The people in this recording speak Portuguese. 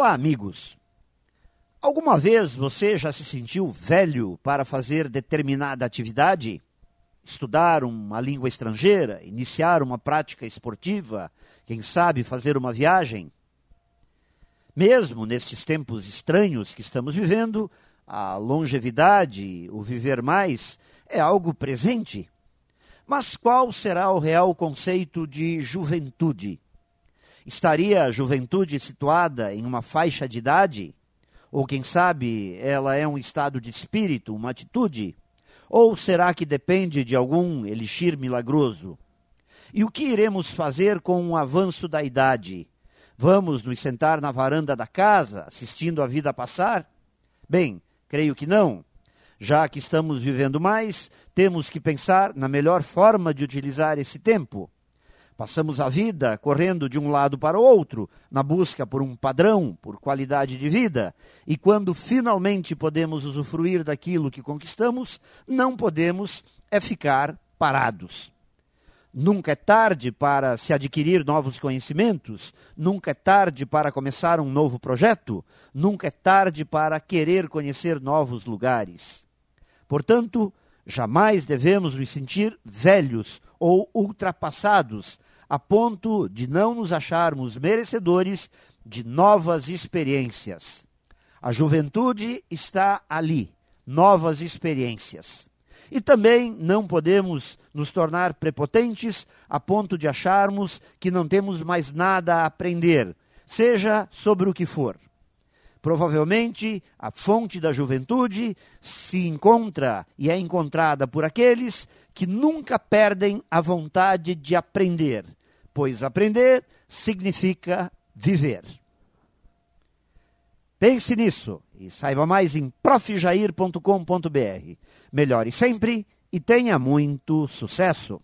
Olá, amigos. Alguma vez você já se sentiu velho para fazer determinada atividade? Estudar uma língua estrangeira, iniciar uma prática esportiva, quem sabe fazer uma viagem? Mesmo nesses tempos estranhos que estamos vivendo, a longevidade, o viver mais, é algo presente. Mas qual será o real conceito de juventude? Estaria a juventude situada em uma faixa de idade? Ou quem sabe ela é um estado de espírito, uma atitude? Ou será que depende de algum elixir milagroso? E o que iremos fazer com o avanço da idade? Vamos nos sentar na varanda da casa, assistindo a vida passar? Bem, creio que não. Já que estamos vivendo mais, temos que pensar na melhor forma de utilizar esse tempo. Passamos a vida correndo de um lado para o outro, na busca por um padrão, por qualidade de vida, e quando finalmente podemos usufruir daquilo que conquistamos, não podemos é ficar parados. Nunca é tarde para se adquirir novos conhecimentos, nunca é tarde para começar um novo projeto, nunca é tarde para querer conhecer novos lugares. Portanto, jamais devemos nos sentir velhos ou ultrapassados, a ponto de não nos acharmos merecedores de novas experiências. A juventude está ali, novas experiências. E também não podemos nos tornar prepotentes a ponto de acharmos que não temos mais nada a aprender, seja sobre o que for. Provavelmente a fonte da juventude se encontra e é encontrada por aqueles que nunca perdem a vontade de aprender, pois aprender significa viver. Pense nisso e saiba mais em profjair.com.br. Melhore sempre e tenha muito sucesso!